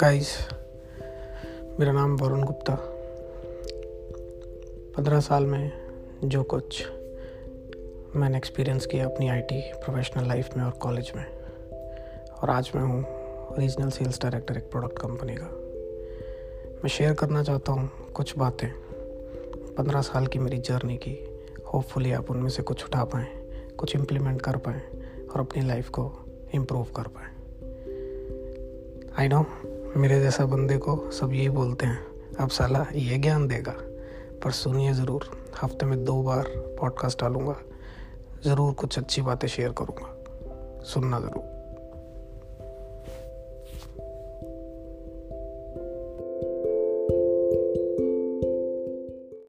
Guys मेरा नाम वरुण गुप्ता। पंद्रह साल में जो कुछ मैंने एक्सपीरियंस किया अपनी आईटी प्रोफेशनल लाइफ में और कॉलेज में, और आज मैं हूँ रीजनल सेल्स डायरेक्टर एक प्रोडक्ट कंपनी का। मैं शेयर करना चाहता हूँ कुछ बातें, पंद्रह साल की मेरी जर्नी की। होपफुली आप उनमें से कुछ उठा पाएँ, कुछ इम्प्लीमेंट कर पाएँ, और अपनी लाइफ को इम्प्रूव कर पाएँ। आई नो मेरे जैसा बंदे को सब यही बोलते हैं। अब साला ये ज्ञान देगा। पर सुनिए ज़रूर, हफ़्ते में दो बार पॉडकास्ट डालूँगा। ज़रूर कुछ अच्छी बातें शेयर करूँगा। सुनना ज़रूर।